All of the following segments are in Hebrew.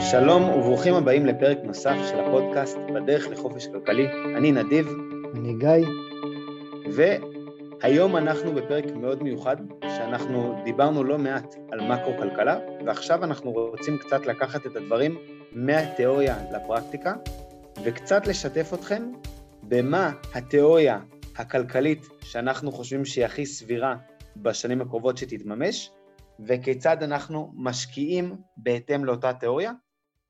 שלום וברוכים הבאים לפרק נוסף של הפודקאסט בדרך לחופש כלכלי. אני נדיב. אני גיא. והיום אנחנו בפרק מאוד מיוחד, שאנחנו דיברנו לא מעט על מקרו-כלכלה, ועכשיו אנחנו רוצים קצת לקחת את הדברים מהתיאוריה לפרקטיקה, וקצת לשתף אתכם במה התיאוריה הכלכלית שאנחנו חושבים שהיא הכי סבירה בשנים הקרובות שתתממש, וכיצד אנחנו משקיעים בהתאם לאותה תיאוריה.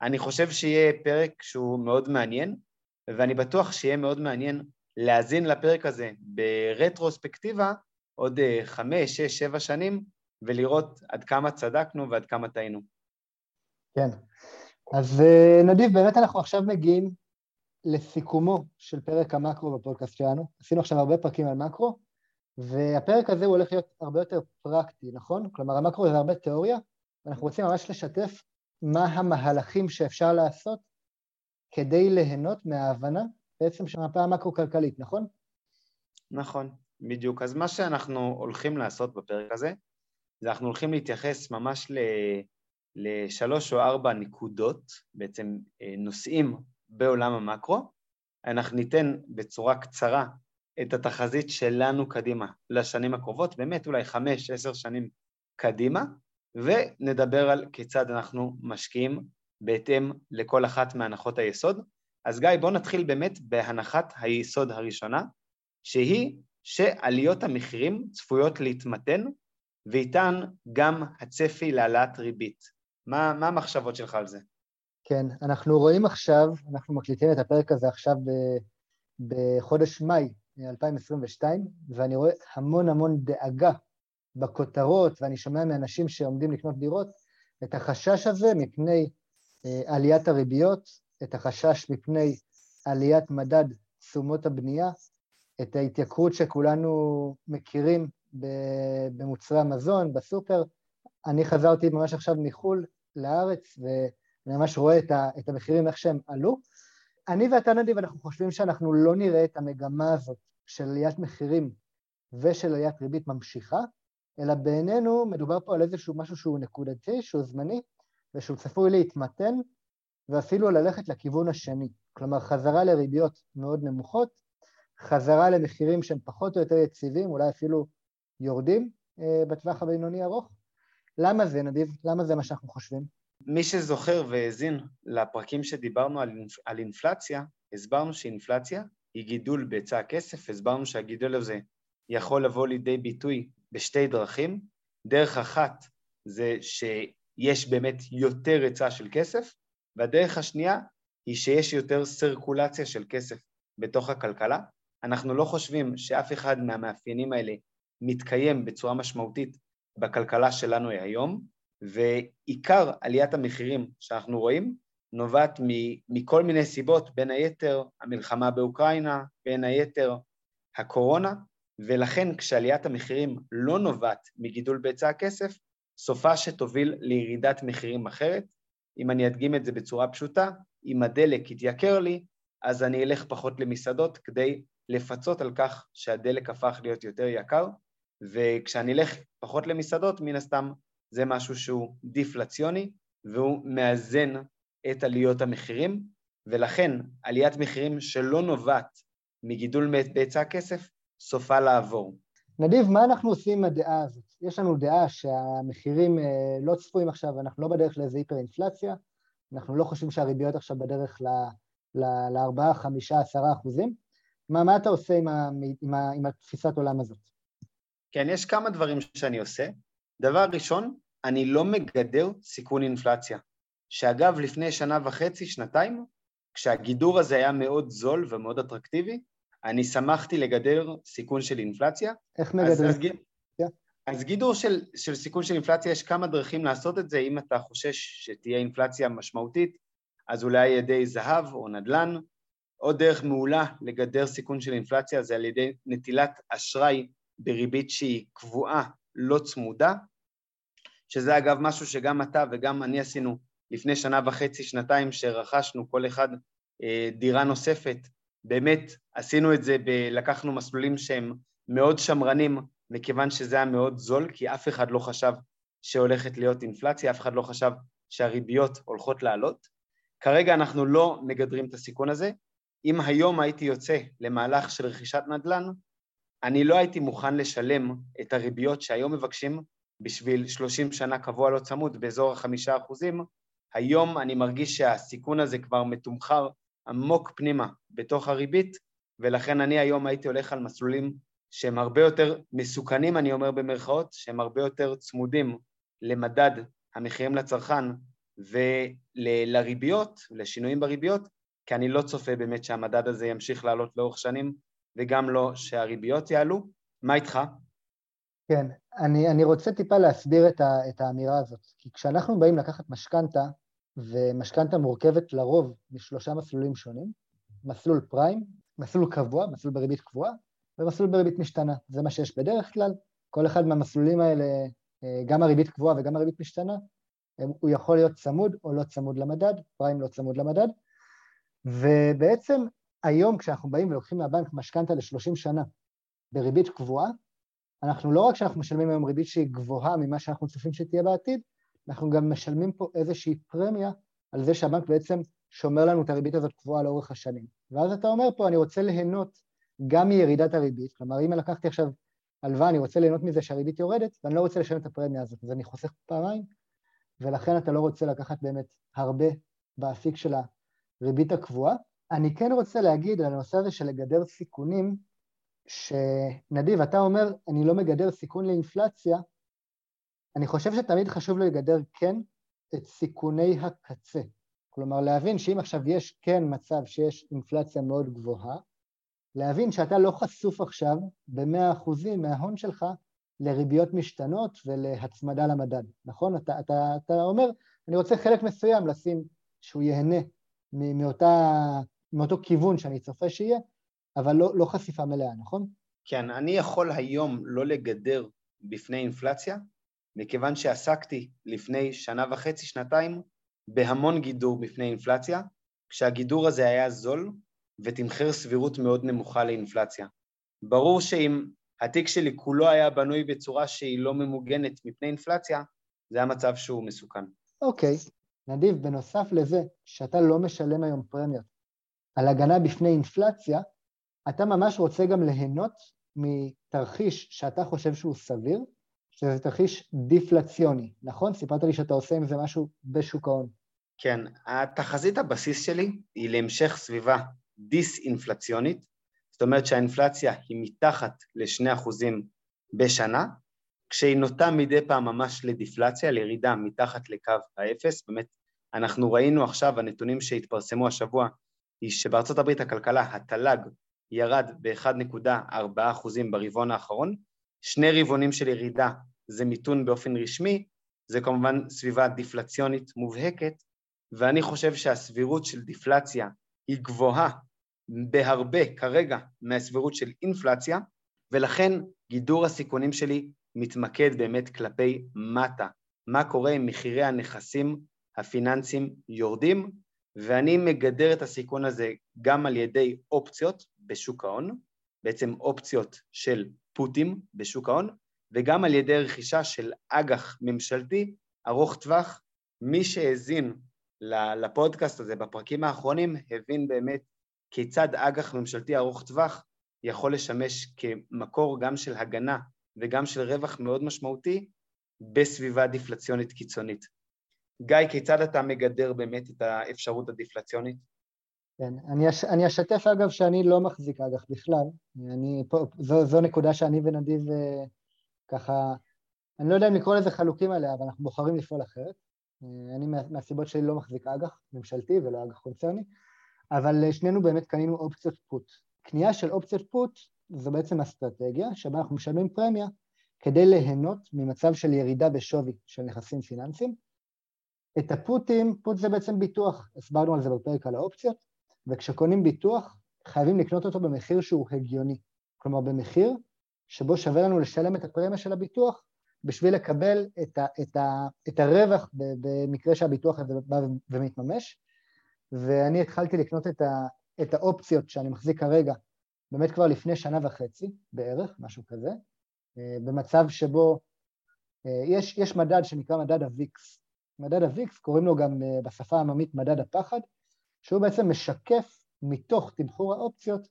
אני חושב שיהיה פרק שהוא מאוד מעניין, ואני בטוח שיהיה מאוד מעניין להאזין לפרק הזה ברטרוספקטיבה עוד אה, חמש, שש, שבע שנים, ולראות עד כמה צדקנו ועד כמה טעינו. כן. אז אה, נדיב, באמת אנחנו עכשיו מגיעים לסיכומו של פרק המקרו בפודקאסט שלנו. עשינו עכשיו הרבה פרקים על מקרו, והפרק הזה הוא הולך להיות הרבה יותר פרקטי, נכון? כלומר, המקרו זה הרבה תיאוריה, ואנחנו רוצים ממש לשתף מה המהלכים שאפשר לעשות כדי ליהנות מההבנה בעצם של המפה המקרו-כלכלית, נכון? נכון, בדיוק. אז מה שאנחנו הולכים לעשות בפרק הזה, זה אנחנו הולכים להתייחס ממש ל... לשלוש או ארבע נקודות, בעצם אה, נושאים בעולם המקרו. אנחנו ניתן בצורה קצרה את התחזית שלנו קדימה לשנים הקרובות, באמת אולי חמש, עשר שנים קדימה, ונדבר על כיצד אנחנו משקיעים בהתאם לכל אחת מהנחות היסוד. אז גיא, בואו נתחיל באמת בהנחת היסוד הראשונה, שהיא שעליות המחירים צפויות להתמתן, ואיתן גם הצפי להעלאת ריבית. מה, מה המחשבות שלך על זה? כן, אנחנו רואים עכשיו, אנחנו מקליטים את הפרק הזה עכשיו בחודש מאי 2022, ואני רואה המון המון דאגה בכותרות, ואני שומע מאנשים שעומדים לקנות דירות, את החשש הזה מפני אה, עליית הריביות, את החשש מפני עליית מדד תשומות הבנייה, את ההתייקרות שכולנו מכירים במוצרי המזון, בסופר. אני חזרתי ממש עכשיו מחו"ל לארץ, ואני ממש רואה את המחירים איך שהם עלו. אני ואתה נדיב, אנחנו חושבים שאנחנו לא נראה את המגמה הזאת של עליית מחירים ושל עליית ריבית ממשיכה, אלא בעינינו מדובר פה על איזשהו משהו שהוא נקודתי, שהוא זמני, ושהוא צפוי להתמתן, ואפילו ללכת לכיוון השני. כלומר, חזרה לריביות מאוד נמוכות, חזרה למחירים שהם פחות או יותר יציבים, אולי אפילו יורדים אה, בטווח הבינוני ארוך. למה זה, נדיב? למה זה מה שאנחנו חושבים? מי שזוכר והאזין לפרקים שדיברנו על, על אינפלציה, הסברנו שאינפלציה היא גידול בהיצע הכסף, הסברנו שהגידול הזה יכול לבוא לידי ביטוי בשתי דרכים. דרך אחת זה שיש באמת יותר היצע של כסף, והדרך השנייה היא שיש יותר סרקולציה של כסף בתוך הכלכלה. אנחנו לא חושבים שאף אחד מהמאפיינים האלה מתקיים בצורה משמעותית בכלכלה שלנו היום, ועיקר עליית המחירים שאנחנו רואים נובעת מכל מיני סיבות, בין היתר המלחמה באוקראינה, בין היתר הקורונה, ולכן כשעליית המחירים לא נובעת מגידול בהיצע הכסף, סופה שתוביל לירידת מחירים אחרת. אם אני אדגים את זה בצורה פשוטה, אם הדלק יתייקר לי, אז אני אלך פחות למסעדות כדי לפצות על כך שהדלק הפך להיות יותר יקר, וכשאני אלך פחות למסעדות, מן הסתם זה משהו שהוא דיפלציוני, והוא מאזן את עליות המחירים, ולכן עליית מחירים שלא נובעת מגידול בהיצע הכסף, סופה לעבור. נדיב, מה אנחנו עושים עם הדעה הזאת? יש לנו דעה שהמחירים אה, לא צפויים עכשיו, אנחנו לא בדרך לאיזה היפר-אינפלציה, אנחנו לא חושבים שהריביות עכשיו בדרך ל-4, 5, 10 אחוזים. מה, מה אתה עושה עם, ה, עם, ה, עם התפיסת עולם הזאת? כן, יש כמה דברים שאני עושה. דבר ראשון, אני לא מגדר סיכון אינפלציה. שאגב, לפני שנה וחצי, שנתיים, כשהגידור הזה היה מאוד זול ומאוד אטרקטיבי, אני שמחתי לגדר סיכון של אינפלציה. איך מגדרים? אז, אז, yeah. אז גידור של, של סיכון של אינפלציה, יש כמה דרכים לעשות את זה. אם אתה חושש שתהיה אינפלציה משמעותית, אז אולי על ידי זהב או נדל"ן. עוד דרך מעולה לגדר סיכון של אינפלציה זה על ידי נטילת אשראי בריבית שהיא קבועה, לא צמודה, שזה אגב משהו שגם אתה וגם אני עשינו לפני שנה וחצי, שנתיים, שרכשנו כל אחד אה, דירה נוספת באמת עשינו את זה, ב- לקחנו מסלולים שהם מאוד שמרנים, מכיוון שזה היה מאוד זול, כי אף אחד לא חשב שהולכת להיות אינפלציה, אף אחד לא חשב שהריביות הולכות לעלות. כרגע אנחנו לא מגדרים את הסיכון הזה. אם היום הייתי יוצא למהלך של רכישת נדל"ן, אני לא הייתי מוכן לשלם את הריביות שהיום מבקשים בשביל 30 שנה קבוע לא צמוד באזור החמישה אחוזים. היום אני מרגיש שהסיכון הזה כבר מתומחר עמוק פנימה בתוך הריבית, ולכן אני היום הייתי הולך על מסלולים שהם הרבה יותר מסוכנים, אני אומר במרכאות, שהם הרבה יותר צמודים למדד המחירים לצרכן ולריביות, לשינויים בריביות, כי אני לא צופה באמת שהמדד הזה ימשיך לעלות לאורך שנים, וגם לא שהריביות יעלו. מה איתך? כן, אני, אני רוצה טיפה להסביר את, ה, את האמירה הזאת, כי כשאנחנו באים לקחת משכנתה, ומשכנתה מורכבת לרוב משלושה מסלולים שונים, מסלול פריים, מסלול קבוע, מסלול בריבית קבועה, ומסלול בריבית משתנה. זה מה שיש בדרך כלל. כל אחד מהמסלולים האלה, אה, גם הריבית קבועה וגם הריבית משתנה, הוא יכול להיות צמוד או לא צמוד למדד, פריים לא צמוד למדד. ובעצם היום כשאנחנו באים ולוקחים מהבנק משכנתה ל-30 שנה בריבית קבועה, אנחנו לא רק שאנחנו משלמים היום ריבית שהיא גבוהה ממה שאנחנו צופים שתהיה בעתיד, אנחנו גם משלמים פה איזושהי פרמיה על זה שהבנק בעצם שומר לנו את הריבית הזאת קבועה לאורך השנים. ואז אתה אומר פה, אני רוצה ליהנות גם מירידת הריבית, כלומר אם לקחתי עכשיו הלוואה, אני רוצה ליהנות מזה שהריבית יורדת, ואני לא רוצה לשלם את הפרמיה הזאת, אז אני חוסך פעמיים, ולכן אתה לא רוצה לקחת באמת הרבה באפיק של הריבית הקבועה. אני כן רוצה להגיד על הנושא הזה של לגדר סיכונים, שנדיב, אתה אומר, אני לא מגדר סיכון לאינפלציה, אני חושב שתמיד חשוב לגדר כן את סיכוני הקצה. כלומר, להבין שאם עכשיו יש כן מצב שיש אינפלציה מאוד גבוהה, להבין שאתה לא חשוף עכשיו במאה אחוזים מההון שלך לריביות משתנות ולהצמדה למדד, נכון? אתה, אתה, אתה אומר, אני רוצה חלק מסוים לשים שהוא ייהנה מאותה, מאותו כיוון שאני צופה שיהיה, אבל לא, לא חשיפה מלאה, נכון? כן, אני יכול היום לא לגדר בפני אינפלציה, מכיוון שעסקתי לפני שנה וחצי, שנתיים, בהמון גידור בפני אינפלציה, כשהגידור הזה היה זול ותמחר סבירות מאוד נמוכה לאינפלציה. ברור שאם התיק שלי כולו היה בנוי בצורה שהיא לא ממוגנת מפני אינפלציה, זה המצב שהוא מסוכן. אוקיי. Okay. נדיב, בנוסף לזה שאתה לא משלם היום פרמיות על הגנה בפני אינפלציה, אתה ממש רוצה גם ליהנות מתרחיש שאתה חושב שהוא סביר, שזה תרחיש דיפלציוני, נכון? סיפרת לי שאתה עושה עם זה משהו בשוק ההון. כן, התחזית הבסיס שלי היא להמשך סביבה דיס-אינפלציונית, זאת אומרת שהאינפלציה היא מתחת ל-2% בשנה, כשהיא נוטה מדי פעם ממש לדיפלציה, לירידה מתחת לקו האפס, באמת אנחנו ראינו עכשיו, הנתונים שהתפרסמו השבוע, היא שבארצות הברית הכלכלה, התל"ג, ירד ב-1.4% ברבעון האחרון, שני רבעונים של ירידה זה מיתון באופן רשמי, זה כמובן סביבה דיפלציונית מובהקת, ואני חושב שהסבירות של דיפלציה היא גבוהה בהרבה כרגע מהסבירות של אינפלציה, ולכן גידור הסיכונים שלי מתמקד באמת כלפי מטה. מה קורה אם מחירי הנכסים הפיננסיים יורדים, ואני מגדר את הסיכון הזה גם על ידי אופציות בשוק ההון, בעצם אופציות של פוטים בשוק ההון, וגם על ידי רכישה של אג"ח ממשלתי ארוך טווח. מי שהאזין לפודקאסט הזה בפרקים האחרונים הבין באמת כיצד אג"ח ממשלתי ארוך טווח יכול לשמש כמקור גם של הגנה וגם של רווח מאוד משמעותי בסביבה דיפלציונית קיצונית. גיא, כיצד אתה מגדר באמת את האפשרות הדיפלציונית? כן, אני, אש, אני אשתף אגב שאני לא מחזיק אג"ח בכלל, אני, פה, זו, זו נקודה שאני ונדיב אה, ככה, אני לא יודע אם לקרוא לזה חלוקים עליה, אבל אנחנו בוחרים לפעול אחרת. אה, אני מהסיבות שלי לא מחזיק אג"ח ממשלתי ולא אג"ח קונצרני, אבל אה, שנינו באמת קנינו אופציות פוט. קנייה של אופציות פוט זו בעצם אסטרטגיה שבה אנחנו משלמים פרמיה כדי ליהנות ממצב של ירידה בשווי של נכסים פיננסיים. את הפוטים, פוט זה בעצם ביטוח, הסברנו על זה בפרק על האופציות, וכשקונים ביטוח חייבים לקנות אותו במחיר שהוא הגיוני, כלומר במחיר שבו שווה לנו לשלם את הפרמיה של הביטוח בשביל לקבל את, ה, את, ה, את הרווח במקרה שהביטוח הזה בא ומתממש, ואני התחלתי לקנות את, ה, את האופציות שאני מחזיק כרגע באמת כבר לפני שנה וחצי בערך, משהו כזה, אה, במצב שבו אה, יש, יש מדד שנקרא מדד הוויקס, מדד הוויקס, קוראים לו גם אה, בשפה העממית מדד הפחד, שהוא בעצם משקף מתוך תמחור האופציות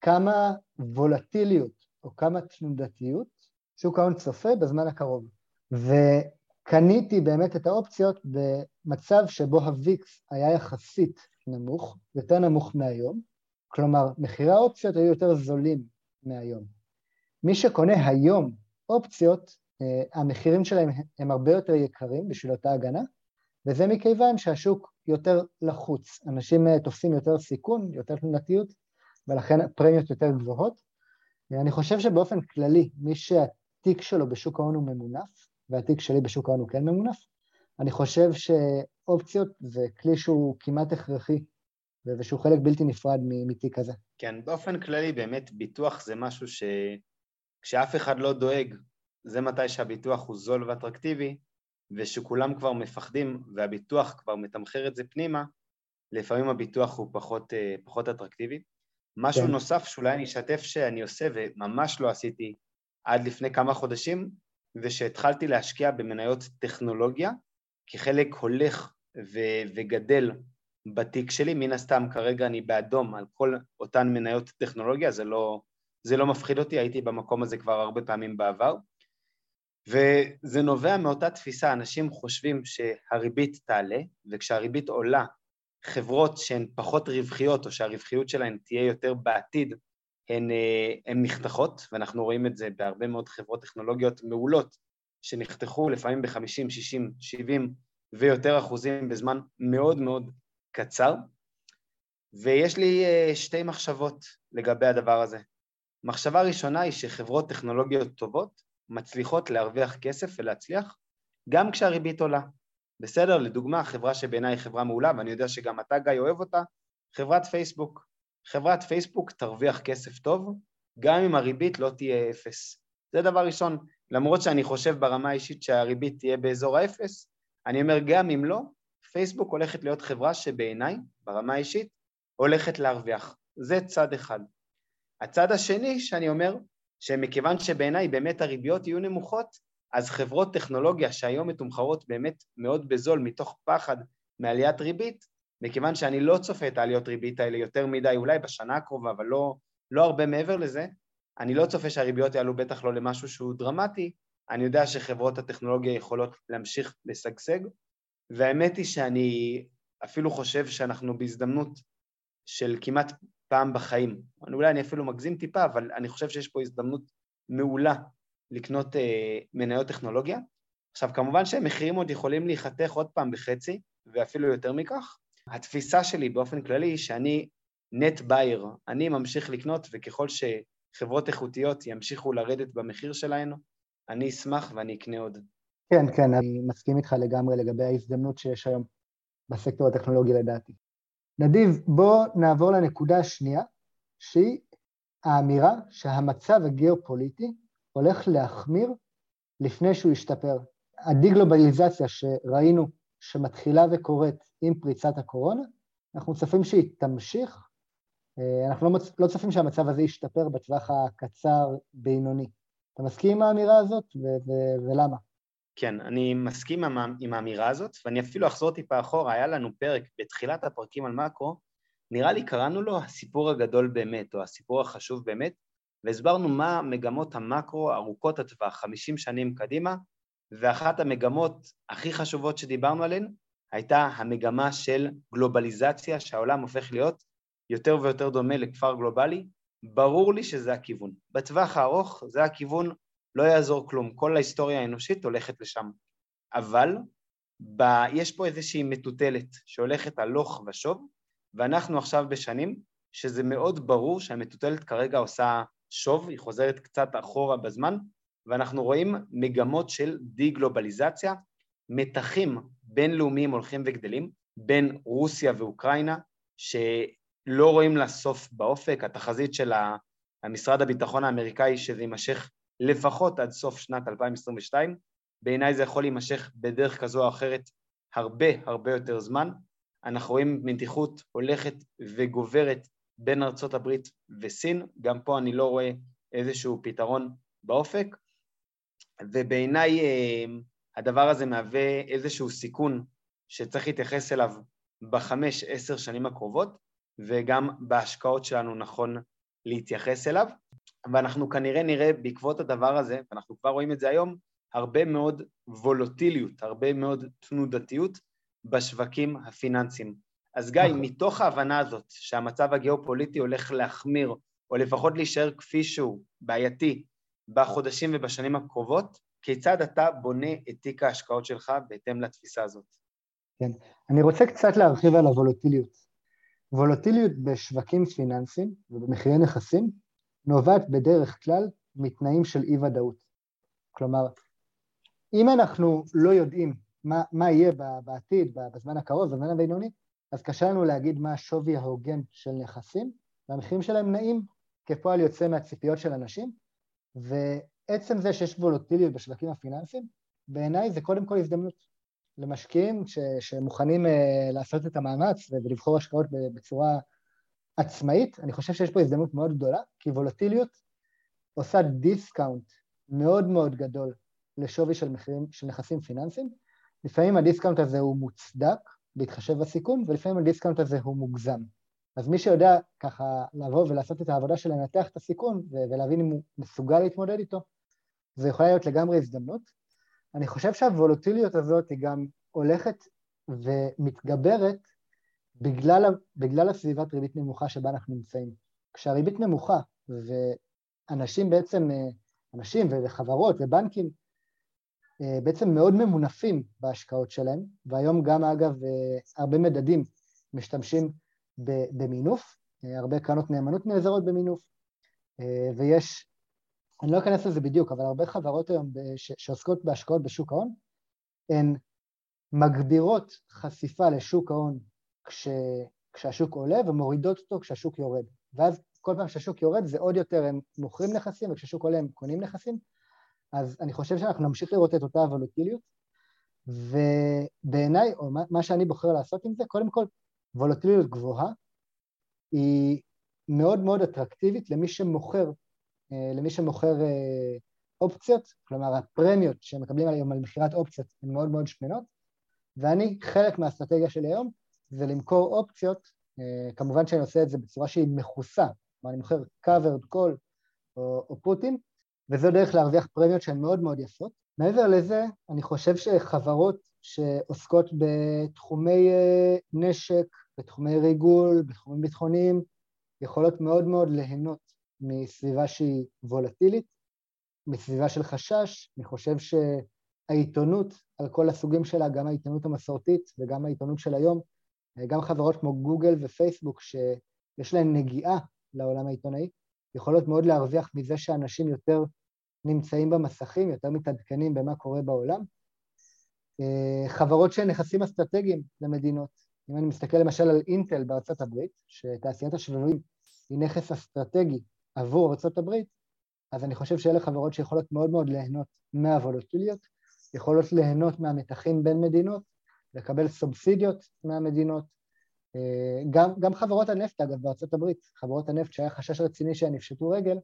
כמה וולטיליות או כמה תנודתיות שוק ההון צופה בזמן הקרוב. וקניתי באמת את האופציות במצב שבו הוויקס היה יחסית נמוך, יותר נמוך מהיום, כלומר מחירי האופציות היו יותר זולים מהיום. מי שקונה היום אופציות, אה, המחירים שלהם הם הרבה יותר יקרים בשביל אותה הגנה, וזה מכיוון שהשוק יותר לחוץ, אנשים אה, תופסים יותר סיכון, יותר תנונתיות, ולכן הפרמיות יותר גבוהות. אני חושב שבאופן כללי, מי שהתיק שלו בשוק ההון הוא ממונף, והתיק שלי בשוק ההון הוא כן ממונף, אני חושב שאופציות זה כלי שהוא כמעט הכרחי, ושהוא חלק בלתי נפרד מתיק כזה. כן, באופן כללי באמת ביטוח זה משהו שכשאף אחד לא דואג, זה מתי שהביטוח הוא זול ואטרקטיבי, ושכולם כבר מפחדים והביטוח כבר מתמחר את זה פנימה, לפעמים הביטוח הוא פחות, אה, פחות אטרקטיבי. משהו כן. נוסף שאולי אני אשתף שאני עושה וממש לא עשיתי עד לפני כמה חודשים, זה שהתחלתי להשקיע במניות טכנולוגיה, כי חלק הולך ו- וגדל בתיק שלי, מן הסתם כרגע אני באדום על כל אותן מניות טכנולוגיה, זה לא, זה לא מפחיד אותי, הייתי במקום הזה כבר הרבה פעמים בעבר, וזה נובע מאותה תפיסה, אנשים חושבים שהריבית תעלה, וכשהריבית עולה, חברות שהן פחות רווחיות, או שהרווחיות שלהן תהיה יותר בעתיד, הן, אה, הן נחתכות, ואנחנו רואים את זה בהרבה מאוד חברות טכנולוגיות מעולות, שנחתכו לפעמים ב-50, 60, 70 ויותר אחוזים בזמן מאוד מאוד קצר, ויש לי אה, שתי מחשבות לגבי הדבר הזה. מחשבה ראשונה היא שחברות טכנולוגיות טובות מצליחות להרוויח כסף ולהצליח גם כשהריבית עולה. בסדר? לדוגמה, חברה שבעיניי היא חברה מעולה, ואני יודע שגם אתה, גיא, אוהב אותה, חברת פייסבוק. חברת פייסבוק תרוויח כסף טוב, גם אם הריבית לא תהיה אפס. זה דבר ראשון. למרות שאני חושב ברמה האישית שהריבית תהיה באזור האפס, אני אומר גם אם לא, פייסבוק הולכת להיות חברה שבעיניי, ברמה האישית, הולכת להרוויח. זה צד אחד. הצד השני שאני אומר, שמכיוון שבעיניי באמת הריביות יהיו נמוכות, אז חברות טכנולוגיה שהיום מתומחרות באמת מאוד בזול מתוך פחד מעליית ריבית, מכיוון שאני לא צופה את העליות ריבית האלה יותר מדי, אולי בשנה הקרובה, אבל לא, לא הרבה מעבר לזה, אני לא צופה שהריביות יעלו בטח לא למשהו שהוא דרמטי, אני יודע שחברות הטכנולוגיה יכולות להמשיך לשגשג, והאמת היא שאני אפילו חושב שאנחנו בהזדמנות של כמעט פעם בחיים. אולי אני אפילו מגזים טיפה, אבל אני חושב שיש פה הזדמנות מעולה לקנות אה, מניות טכנולוגיה. עכשיו, כמובן שהמחירים עוד יכולים להיחתך עוד פעם בחצי, ואפילו יותר מכך. התפיסה שלי באופן כללי היא שאני נט בייר, אני ממשיך לקנות, וככל שחברות איכותיות ימשיכו לרדת במחיר שלהן, אני אשמח ואני אקנה עוד. כן, כן, אני מסכים איתך לגמרי לגבי ההזדמנות שיש היום בסקטור הטכנולוגי לדעתי. נדיב, בוא נעבור לנקודה השנייה, שהיא האמירה שהמצב הגיאופוליטי הולך להחמיר לפני שהוא ישתפר. הדיגלובליזציה שראינו שמתחילה וקורית עם פריצת הקורונה, אנחנו צופים שהיא תמשיך, אה, אנחנו לא, לא צופים שהמצב הזה ישתפר בטווח הקצר-בינוני. אתה מסכים עם האמירה הזאת ו- ו- ולמה? כן, אני מסכים עם, עם האמירה הזאת, ואני אפילו אחזור טיפה אחורה, היה לנו פרק בתחילת הפרקים על מאקרו, נראה לי קראנו לו הסיפור הגדול באמת, או הסיפור החשוב באמת, והסברנו מה מגמות המאקרו ארוכות הטווח, 50 שנים קדימה, ואחת המגמות הכי חשובות שדיברנו עליהן הייתה המגמה של גלובליזציה, שהעולם הופך להיות יותר ויותר דומה לכפר גלובלי. ברור לי שזה הכיוון. בטווח הארוך זה הכיוון לא יעזור כלום, כל ההיסטוריה האנושית הולכת לשם. אבל ב... יש פה איזושהי מטוטלת שהולכת הלוך ושוב, ואנחנו עכשיו בשנים שזה מאוד ברור שהמטוטלת כרגע עושה שוב, היא חוזרת קצת אחורה בזמן, ואנחנו רואים מגמות של די-גלובליזציה, מתחים בינלאומיים הולכים וגדלים, בין רוסיה ואוקראינה, שלא רואים לה סוף באופק, התחזית של המשרד הביטחון האמריקאי שזה יימשך לפחות עד סוף שנת 2022. בעיניי זה יכול להימשך בדרך כזו או אחרת הרבה הרבה יותר זמן. אנחנו רואים מתיחות הולכת וגוברת בין ארצות הברית וסין, גם פה אני לא רואה איזשהו פתרון באופק, ובעיניי אה, הדבר הזה מהווה איזשהו סיכון שצריך להתייחס אליו בחמש, עשר שנים הקרובות, וגם בהשקעות שלנו נכון להתייחס אליו. ואנחנו כנראה נראה בעקבות הדבר הזה, ואנחנו כבר רואים את זה היום, הרבה מאוד וולוטיליות, הרבה מאוד תנודתיות בשווקים הפיננסיים. אז גיא, נכון. מתוך ההבנה הזאת שהמצב הגיאופוליטי הולך להחמיר, או לפחות להישאר כפי שהוא, בעייתי, בחודשים ובשנים הקרובות, כיצד אתה בונה את תיק ההשקעות שלך בהתאם לתפיסה הזאת? כן, אני רוצה קצת להרחיב על הוולוטיליות. וולוטיליות בשווקים פיננסיים ובמחירי נכסים נובעת בדרך כלל מתנאים של אי-ודאות. כלומר, אם אנחנו לא יודעים מה, מה יהיה בעתיד, בזמן הקרוב, בזמן הבינוני, אז קשה לנו להגיד מה השווי ההוגן של נכסים, והמחירים שלהם נעים כפועל יוצא מהציפיות של אנשים, ועצם זה שיש וולוטיליות בשווקים הפיננסיים, בעיניי זה קודם כל הזדמנות למשקיעים ש, שמוכנים uh, לעשות את המאמץ ולבחור השקעות בצורה עצמאית, אני חושב שיש פה הזדמנות מאוד גדולה, כי וולטיליות עושה דיסקאונט מאוד מאוד גדול לשווי של מחירים של נכסים פיננסיים. לפעמים הדיסקאונט הזה הוא מוצדק בהתחשב בסיכון, ולפעמים הדיסקאונט הזה הוא מוגזם. אז מי שיודע ככה לבוא ולעשות את העבודה של לנתח את הסיכון ולהבין אם הוא מסוגל להתמודד איתו, זה יכול להיות לגמרי הזדמנות. אני חושב שהוולוטיליות הזאת היא גם הולכת ומתגברת בגלל, בגלל הסביבת ריבית נמוכה שבה אנחנו נמצאים. כשהריבית נמוכה ואנשים בעצם, אנשים וחברות ובנקים אה, בעצם מאוד ממונפים בהשקעות שלהם, והיום גם אגב הרבה מדדים משתמשים במינוף, אה, הרבה קרנות נאמנות נעזרות במינוף, אה, ויש, אני לא אכנס לזה בדיוק, אבל הרבה חברות היום שעוסקות בהשקעות בשוק ההון, הן מגבירות חשיפה לשוק ההון כש, כשהשוק עולה ומורידות אותו כשהשוק יורד. ואז כל פעם שהשוק יורד זה עוד יותר הם מוכרים נכסים וכשהשוק עולה הם קונים נכסים, אז אני חושב שאנחנו נמשיך לראות את אותה וולוטיליות, ובעיניי, או מה שאני בוחר לעשות עם זה, קודם כל, וולוטיליות גבוהה היא מאוד מאוד אטרקטיבית למי שמוכר, אה, למי שמוכר אה, אופציות, כלומר הפרמיות שמקבלים היום על מכירת אופציות הן מאוד מאוד שמנות, ואני, חלק מהאסטרטגיה שלי היום זה למכור אופציות, אה, כמובן שאני עושה את זה בצורה שהיא מכוסה, כלומר אני מוכר covered call או, או פוטין, וזו דרך להרוויח פרמיות שהן מאוד מאוד יפות. מעבר לזה, אני חושב שחברות שעוסקות בתחומי אה, נשק, בתחומי ריגול, בתחומים ביטחוניים, יכולות מאוד מאוד ליהנות מסביבה שהיא וולטילית, מסביבה של חשש. אני חושב שהעיתונות על כל הסוגים שלה, גם העיתונות המסורתית וגם העיתונות של היום, אה, גם חברות כמו גוגל ופייסבוק, שיש להן נגיעה לעולם העיתונאי, יכולות מאוד להרוויח מזה שאנשים יותר נמצאים במסכים, יותר מתעדכנים במה קורה בעולם. אה, חברות שהן נכסים אסטרטגיים למדינות. אם אני מסתכל למשל על אינטל בארצות הברית, שתעשיית השבבים היא נכס אסטרטגי עבור ארצות הברית, אז אני חושב שאלה חברות שיכולות מאוד מאוד ליהנות מהוולוטיליות, יכולות ליהנות מהמתחים בין מדינות, לקבל סובסידיות מהמדינות. אה, גם, גם חברות הנפט, אגב, בארצות הברית, חברות הנפט שהיה חשש רציני שהן יפשטו רגל,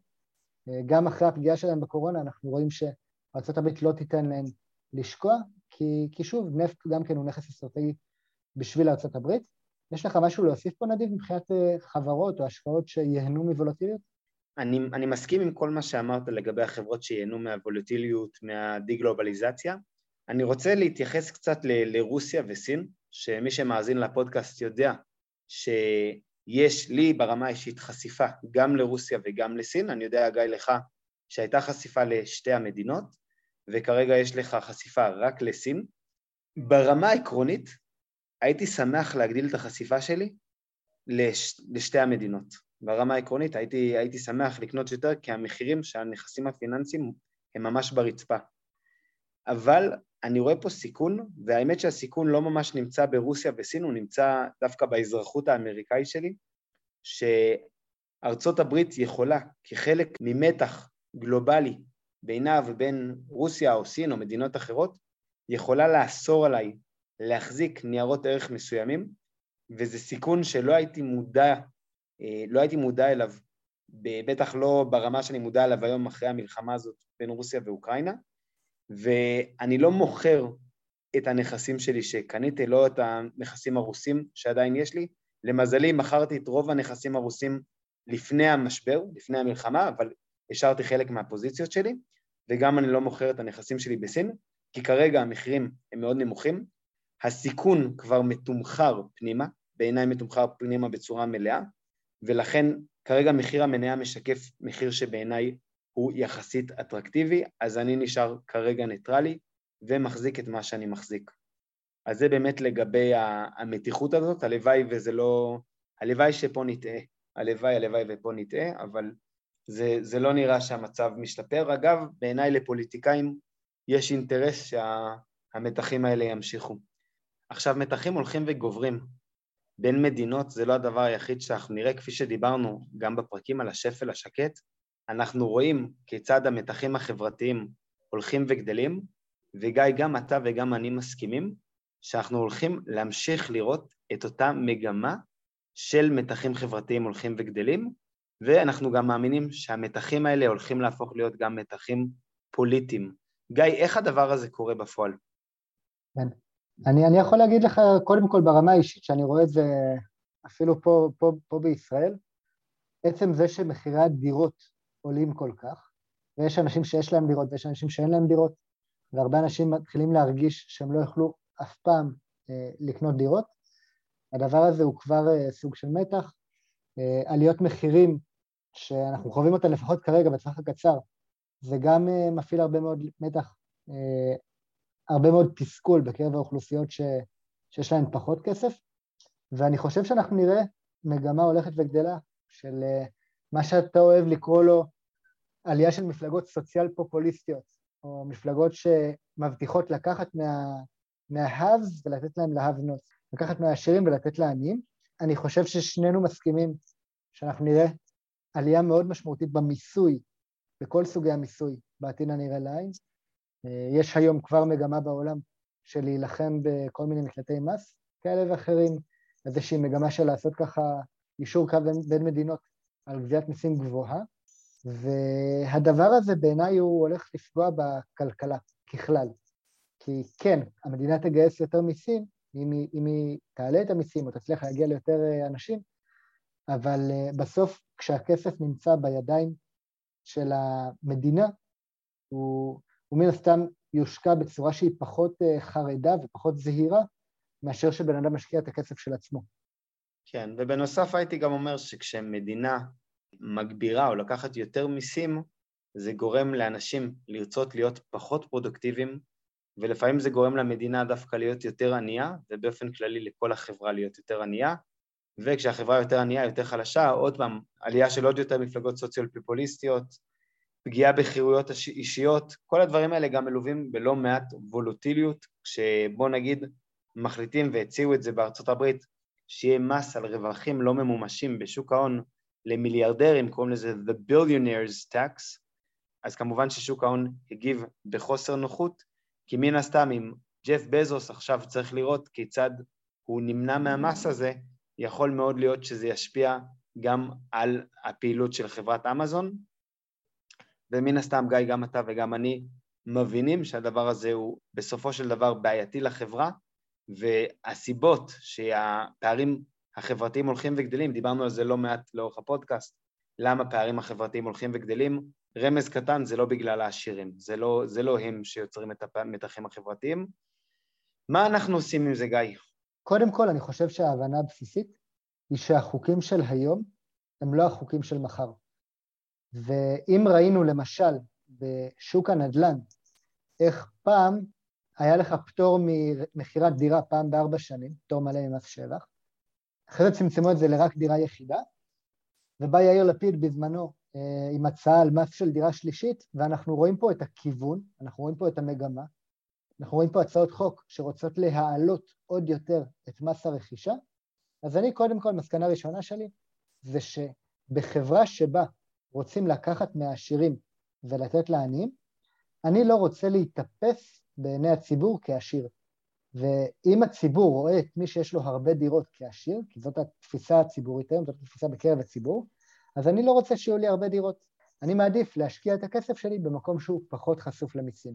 גם אחרי הפגיעה שלהם בקורונה אנחנו רואים שארה"ב לא תיתן להם לשקוע, כי, כי שוב, נפט גם כן הוא נכס אסטרטגי בשביל ארה"ב. יש לך משהו להוסיף פה, נדיב, מבחינת אה, חברות או השקעות שיהנו מוולוטיליות? אני, אני מסכים עם כל מה שאמרת לגבי החברות שייהנו מהוולוטיליות, מהדיגלובליזציה. אני רוצה להתייחס קצת ל, לרוסיה וסין, שמי שמאזין לפודקאסט יודע ש... יש לי ברמה האישית חשיפה גם לרוסיה וגם לסין, אני יודע, גיא, לך שהייתה חשיפה לשתי המדינות, וכרגע יש לך חשיפה רק לסין. ברמה העקרונית, הייתי שמח להגדיל את החשיפה שלי לש, לשתי המדינות. ברמה העקרונית הייתי, הייתי שמח לקנות יותר, כי המחירים של הנכסים הפיננסיים הם ממש ברצפה. אבל אני רואה פה סיכון, והאמת שהסיכון לא ממש נמצא ברוסיה וסין, הוא נמצא דווקא באזרחות האמריקאי שלי, שארצות הברית יכולה, כחלק ממתח גלובלי בינה ובין רוסיה או סין או מדינות אחרות, יכולה לאסור עליי להחזיק ניירות ערך מסוימים, וזה סיכון שלא הייתי מודע, אה, לא הייתי מודע אליו, בטח לא ברמה שאני מודע אליו היום אחרי המלחמה הזאת בין רוסיה ואוקראינה, ואני לא מוכר את הנכסים שלי שקניתי, לא את הנכסים הרוסים שעדיין יש לי. למזלי, מכרתי את רוב הנכסים הרוסים לפני המשבר, לפני המלחמה, אבל השארתי חלק מהפוזיציות שלי, וגם אני לא מוכר את הנכסים שלי בסין, כי כרגע המחירים הם מאוד נמוכים, הסיכון כבר מתומחר פנימה, בעיניי מתומחר פנימה בצורה מלאה, ולכן כרגע מחיר המניה משקף מחיר שבעיניי הוא יחסית אטרקטיבי, אז אני נשאר כרגע ניטרלי ומחזיק את מה שאני מחזיק. אז זה באמת לגבי המתיחות הזאת, הלוואי וזה לא... הלוואי שפה נטעה, הלוואי, הלוואי ופה נטעה, אבל זה, זה לא נראה שהמצב משתפר. אגב, בעיניי לפוליטיקאים יש אינטרס שהמתחים האלה ימשיכו. עכשיו, מתחים הולכים וגוברים. בין מדינות זה לא הדבר היחיד שאנחנו נראה, כפי שדיברנו גם בפרקים על השפל השקט, אנחנו רואים כיצד המתחים החברתיים הולכים וגדלים, וגיא, גם אתה וגם אני מסכימים שאנחנו הולכים להמשיך לראות את אותה מגמה של מתחים חברתיים הולכים וגדלים, ואנחנו גם מאמינים שהמתחים האלה הולכים להפוך להיות גם מתחים פוליטיים. גיא, איך הדבר הזה קורה בפועל? כן. אני, אני יכול להגיד לך, קודם כל ברמה האישית, שאני רואה את זה אפילו פה, פה, פה בישראל, עצם זה שמחירי הדירות עולים כל כך, ויש אנשים שיש להם דירות ויש אנשים שאין להם דירות, והרבה אנשים מתחילים להרגיש שהם לא יוכלו אף פעם אה, לקנות דירות, הדבר הזה הוא כבר אה, סוג של מתח. אה, עליות מחירים שאנחנו חווים אותן לפחות כרגע בטווח הקצר, זה גם אה, מפעיל הרבה מאוד מתח, אה, הרבה מאוד תסכול בקרב האוכלוסיות ש, שיש להן פחות כסף, ואני חושב שאנחנו נראה מגמה הולכת וגדלה של אה, מה שאתה אוהב לקרוא לו עלייה של מפלגות סוציאל פופוליסטיות, או מפלגות שמבטיחות לקחת מה, מהhaves ולתת להם להבנות, לקחת מהעשירים ולתת לעניים. אני חושב ששנינו מסכימים שאנחנו נראה עלייה מאוד משמעותית במיסוי, בכל סוגי המיסוי, בעתיד הנראה לעין. יש היום כבר מגמה בעולם של להילחם בכל מיני מקלטי מס כאלה ואחרים, איזושהי מגמה של לעשות ככה אישור קו בין מדינות על גביית מיסים גבוהה, והדבר הזה בעיניי הוא הולך לפגוע בכלכלה ככלל. כי כן, המדינה תגייס יותר מיסים, אם היא, אם היא תעלה את המיסים או תצליח להגיע ליותר אה, אנשים, אבל אה, בסוף כשהכסף נמצא בידיים של המדינה, הוא, הוא מן הסתם יושקע בצורה שהיא פחות אה, חרדה ופחות זהירה מאשר שבן אדם משקיע את הכסף של עצמו. כן, ובנוסף הייתי גם אומר שכשמדינה מגבירה או לקחת יותר מיסים, זה גורם לאנשים לרצות להיות פחות פרודוקטיביים, ולפעמים זה גורם למדינה דווקא להיות יותר ענייה, ובאופן כללי לכל החברה להיות יותר ענייה, וכשהחברה יותר ענייה, יותר חלשה, עוד פעם, עלייה של עוד יותר מפלגות סוציאל-פופוליסטיות, פגיעה בחירויות אישיות, כל הדברים האלה גם מלווים בלא מעט וולוטיליות, כשבוא נגיד מחליטים והציעו את זה בארצות הברית, שיהיה מס על רווחים לא ממומשים בשוק ההון למיליארדרים, קוראים לזה The Billionaires Tax, אז כמובן ששוק ההון הגיב בחוסר נוחות, כי מן הסתם אם ג'ף בזוס עכשיו צריך לראות כיצד הוא נמנע מהמס הזה, יכול מאוד להיות שזה ישפיע גם על הפעילות של חברת אמזון, ומן הסתם גיא, גם אתה וגם אני מבינים שהדבר הזה הוא בסופו של דבר בעייתי לחברה, והסיבות שהפערים החברתיים הולכים וגדלים, דיברנו על זה לא מעט לאורך הפודקאסט, למה הפערים החברתיים הולכים וגדלים, רמז קטן זה לא בגלל העשירים, זה לא, זה לא הם שיוצרים את המתחים החברתיים. מה אנחנו עושים עם זה, גיא? קודם כל, אני חושב שההבנה הבסיסית היא שהחוקים של היום הם לא החוקים של מחר. ואם ראינו למשל בשוק הנדל"ן, איך פעם היה לך פטור ממכירת דירה פעם בארבע שנים, פטור מלא ממס שבח, אחרי זה צמצמו את זה לרק דירה יחידה, ובא יאיר לפיד בזמנו אה, עם הצעה על מס של דירה שלישית, ואנחנו רואים פה את הכיוון, אנחנו רואים פה את המגמה, אנחנו רואים פה הצעות חוק שרוצות להעלות עוד יותר את מס הרכישה, אז אני קודם כל, מסקנה ראשונה שלי, זה שבחברה שבה רוצים לקחת מהעשירים ולתת לעניים, אני לא רוצה להתאפס בעיני הציבור כעשיר. ואם הציבור רואה את מי שיש לו הרבה דירות כעשיר, כי זאת התפיסה הציבורית היום, זאת התפיסה בקרב הציבור, אז אני לא רוצה שיהיו לי הרבה דירות. אני מעדיף להשקיע את הכסף שלי במקום שהוא פחות חשוף למיסים.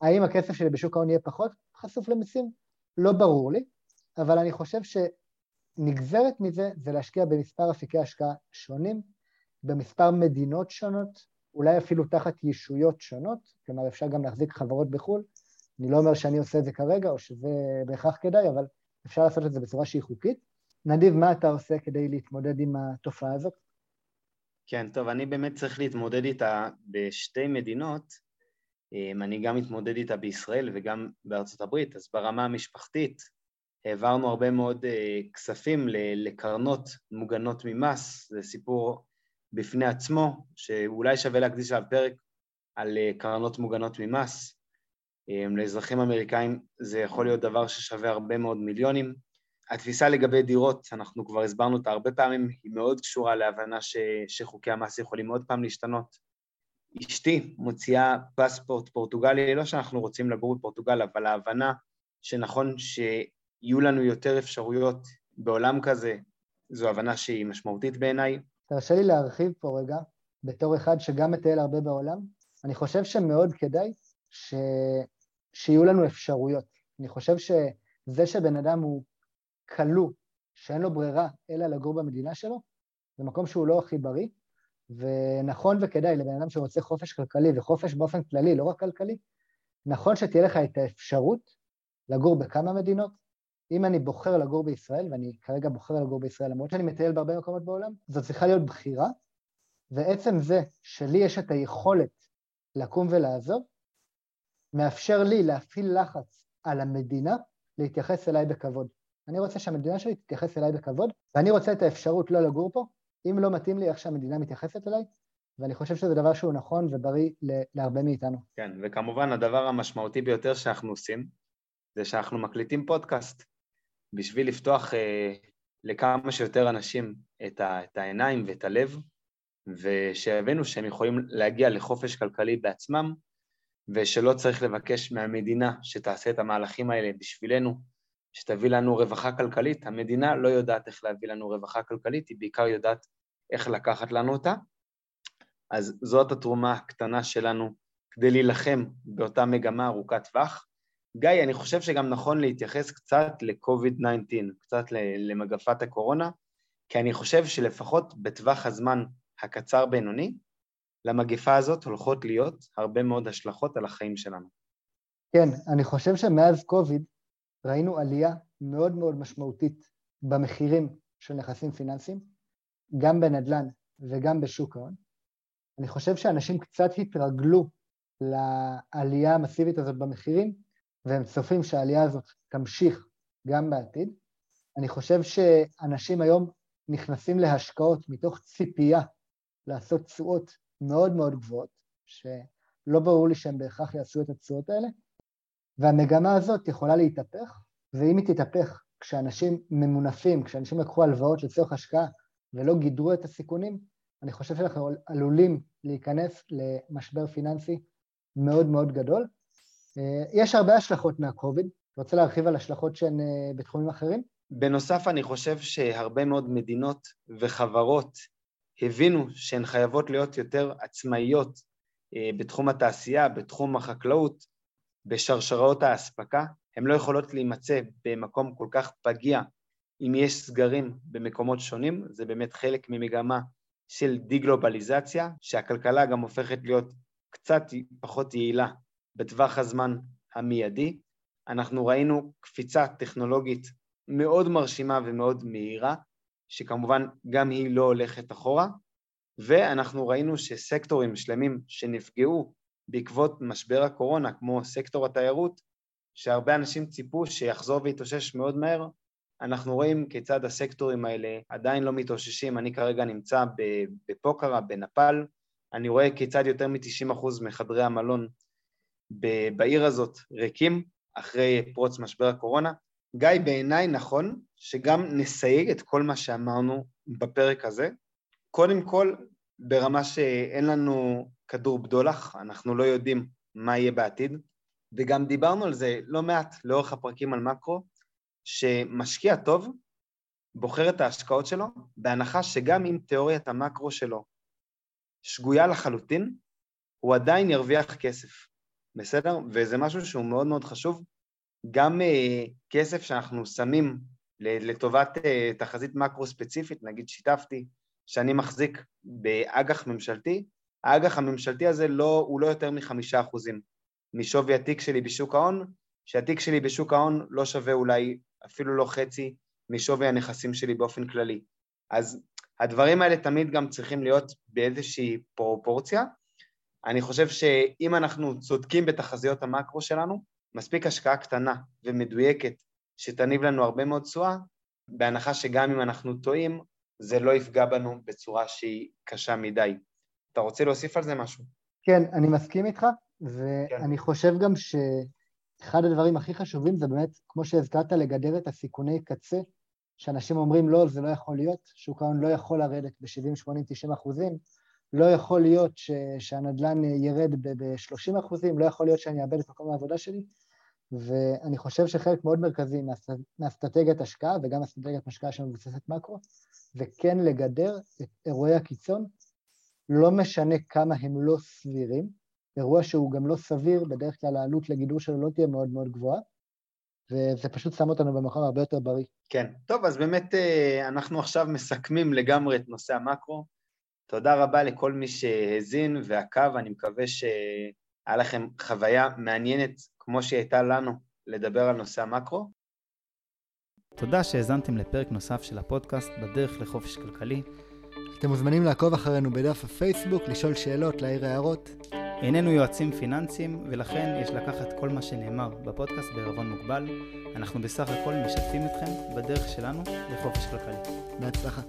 האם הכסף שלי בשוק ההון יהיה פחות חשוף למיסים? לא ברור לי, אבל אני חושב שנגזרת מזה זה להשקיע במספר אפיקי השקעה שונים, במספר מדינות שונות, אולי אפילו תחת ישויות שונות, כלומר אפשר גם להחזיק חברות בחו"ל. אני לא אומר שאני עושה את זה כרגע או שזה בהכרח כדאי, אבל אפשר לעשות את זה בצורה שהיא חוקית. נדיב, מה אתה עושה כדי להתמודד עם התופעה הזאת? כן, טוב, אני באמת צריך להתמודד איתה בשתי מדינות. אמ, אני גם מתמודד איתה בישראל וגם בארצות הברית, אז ברמה המשפחתית העברנו הרבה מאוד אה, כספים לקרנות מוגנות ממס, זה סיפור בפני עצמו, שאולי שווה להקדיש עליו פרק על אה, קרנות מוגנות ממס. אמ, לאזרחים אמריקאים זה יכול להיות דבר ששווה הרבה מאוד מיליונים. התפיסה לגבי דירות, אנחנו כבר הסברנו אותה הרבה פעמים, היא מאוד קשורה להבנה ש, שחוקי המס יכולים עוד פעם להשתנות. אשתי מוציאה פספורט פורטוגלי, לא שאנחנו רוצים לגור בפורטוגל, אבל ההבנה שנכון שיהיו לנו יותר אפשרויות בעולם כזה, זו הבנה שהיא משמעותית בעיניי. תרשה לי להרחיב פה רגע, בתור אחד שגם מטייל הרבה בעולם, אני חושב שמאוד כדאי ש... שיהיו לנו אפשרויות. אני חושב שזה שבן אדם הוא כלוא, שאין לו ברירה אלא לגור במדינה שלו, זה מקום שהוא לא הכי בריא, ונכון וכדאי לבן אדם שרוצה חופש כלכלי וחופש באופן כללי, לא רק כלכלי, נכון שתהיה לך את האפשרות לגור בכמה מדינות. אם אני בוחר לגור בישראל, ואני כרגע בוחר לגור בישראל למרות שאני מטייל בהרבה מקומות בעולם, זו צריכה להיות בחירה, ועצם זה שלי יש את היכולת לקום ולעזוב, מאפשר לי להפעיל לחץ על המדינה להתייחס אליי בכבוד. אני רוצה שהמדינה שלי תתייחס אליי בכבוד, ואני רוצה את האפשרות לא לגור פה, אם לא מתאים לי איך שהמדינה מתייחסת אליי, ואני חושב שזה דבר שהוא נכון ובריא להרבה מאיתנו. כן, וכמובן הדבר המשמעותי ביותר שאנחנו עושים, זה שאנחנו מקליטים פודקאסט, בשביל לפתוח אה, לכמה שיותר אנשים את, ה, את העיניים ואת הלב, ושיבינו שהם יכולים להגיע לחופש כלכלי בעצמם, ושלא צריך לבקש מהמדינה שתעשה את המהלכים האלה בשבילנו, שתביא לנו רווחה כלכלית. המדינה לא יודעת איך להביא לנו רווחה כלכלית, היא בעיקר יודעת איך לקחת לנו אותה. אז זאת התרומה הקטנה שלנו כדי להילחם באותה מגמה ארוכת טווח. גיא, אני חושב שגם נכון להתייחס קצת ל-COVID-19, קצת למגפת הקורונה, כי אני חושב שלפחות בטווח הזמן הקצר-בינוני, למגפה הזאת הולכות להיות הרבה מאוד השלכות על החיים שלנו. כן, אני חושב שמאז קוביד ראינו עלייה מאוד מאוד משמעותית במחירים של נכסים פיננסיים, גם בנדל"ן וגם בשוק ההון. אני חושב שאנשים קצת התרגלו לעלייה המסיבית הזאת במחירים, והם צופים שהעלייה הזאת תמשיך גם בעתיד. אני חושב שאנשים היום נכנסים להשקעות מתוך ציפייה לעשות תשואות מאוד מאוד גבוהות, שלא ברור לי שהם בהכרח יעשו את התשואות האלה, והמגמה הזאת יכולה להתהפך, ואם היא תתהפך כשאנשים ממונפים, כשאנשים לקחו הלוואות לצורך השקעה ולא גידרו את הסיכונים, אני חושב שאנחנו עלולים להיכנס למשבר פיננסי מאוד מאוד גדול. אה, יש הרבה השלכות מהקוביד, רוצה להרחיב על השלכות שהן אה, בתחומים אחרים? בנוסף, אני חושב שהרבה מאוד מדינות וחברות הבינו שהן חייבות להיות יותר עצמאיות אה, בתחום התעשייה, בתחום החקלאות, בשרשראות האספקה, הן לא יכולות להימצא במקום כל כך פגיע אם יש סגרים במקומות שונים, זה באמת חלק ממגמה של די-גלובליזציה, שהכלכלה גם הופכת להיות קצת פחות יעילה בטווח הזמן המיידי. אנחנו ראינו קפיצה טכנולוגית מאוד מרשימה ומאוד מהירה, שכמובן גם היא לא הולכת אחורה, ואנחנו ראינו שסקטורים שלמים שנפגעו בעקבות משבר הקורונה, כמו סקטור התיירות, שהרבה אנשים ציפו שיחזור ויתאושש מאוד מהר, אנחנו רואים כיצד הסקטורים האלה עדיין לא מתאוששים. אני כרגע נמצא בפוקרה, בנפאל, אני רואה כיצד יותר מ-90% מחדרי המלון בעיר הזאת ריקים אחרי פרוץ משבר הקורונה. גיא, בעיניי נכון שגם נסייג את כל מה שאמרנו בפרק הזה. קודם כל, ברמה שאין לנו כדור בדולח, אנחנו לא יודעים מה יהיה בעתיד, וגם דיברנו על זה לא מעט לאורך הפרקים על מקרו, שמשקיע טוב בוחר את ההשקעות שלו בהנחה שגם אם תיאוריית המקרו שלו שגויה לחלוטין, הוא עדיין ירוויח כסף. בסדר? וזה משהו שהוא מאוד מאוד חשוב. גם uh, כסף שאנחנו שמים לטובת uh, תחזית מקרו ספציפית, נגיד שיתפתי שאני מחזיק באג"ח ממשלתי, האג"ח הממשלתי הזה לא, הוא לא יותר מחמישה אחוזים משווי התיק שלי בשוק ההון, שהתיק שלי בשוק ההון לא שווה אולי אפילו לא חצי משווי הנכסים שלי באופן כללי. אז הדברים האלה תמיד גם צריכים להיות באיזושהי פרופורציה. אני חושב שאם אנחנו צודקים בתחזיות המקרו שלנו, מספיק השקעה קטנה ומדויקת שתניב לנו הרבה מאוד תשואה, בהנחה שגם אם אנחנו טועים, זה לא יפגע בנו בצורה שהיא קשה מדי. אתה רוצה להוסיף על זה משהו? כן, אני מסכים איתך, ואני כן. חושב גם שאחד הדברים הכי חשובים זה באמת, כמו שהזכרת, לגדר את הסיכוני קצה, שאנשים אומרים, לא, זה לא יכול להיות, שוק ההון לא יכול לרדת ב-70, 80, 90 אחוזים, לא יכול להיות ש, שהנדל"ן ירד ב-30 אחוזים, לא יכול להיות שאני אאבד את מקום העבודה שלי, ואני חושב שחלק מאוד מרכזי מאסטרטגיית השקעה, וגם אסטרטגיית השקעה שמבוססת מקרו, זה כן לגדר את אירועי הקיצון, לא משנה כמה הם לא סבירים, אירוע שהוא גם לא סביר, בדרך כלל העלות לגידור שלו לא תהיה מאוד מאוד גבוהה, וזה פשוט שם אותנו במקום הרבה יותר בריא. כן, טוב, אז באמת אה, אנחנו עכשיו מסכמים לגמרי את נושא המקרו. תודה רבה לכל מי שהאזין ועקב, אני מקווה שהיה לכם חוויה מעניינת, כמו שהייתה לנו, לדבר על נושא המקרו. תודה שהאזנתם לפרק נוסף של הפודקאסט בדרך לחופש כלכלי. אתם מוזמנים לעקוב אחרינו בדף הפייסבוק, לשאול שאלות, להעיר הערות. איננו יועצים פיננסיים, ולכן יש לקחת כל מה שנאמר בפודקאסט בערבון מוגבל. אנחנו בסך הכל משתפים אתכם בדרך שלנו לחופש כלכלי. בהצלחה.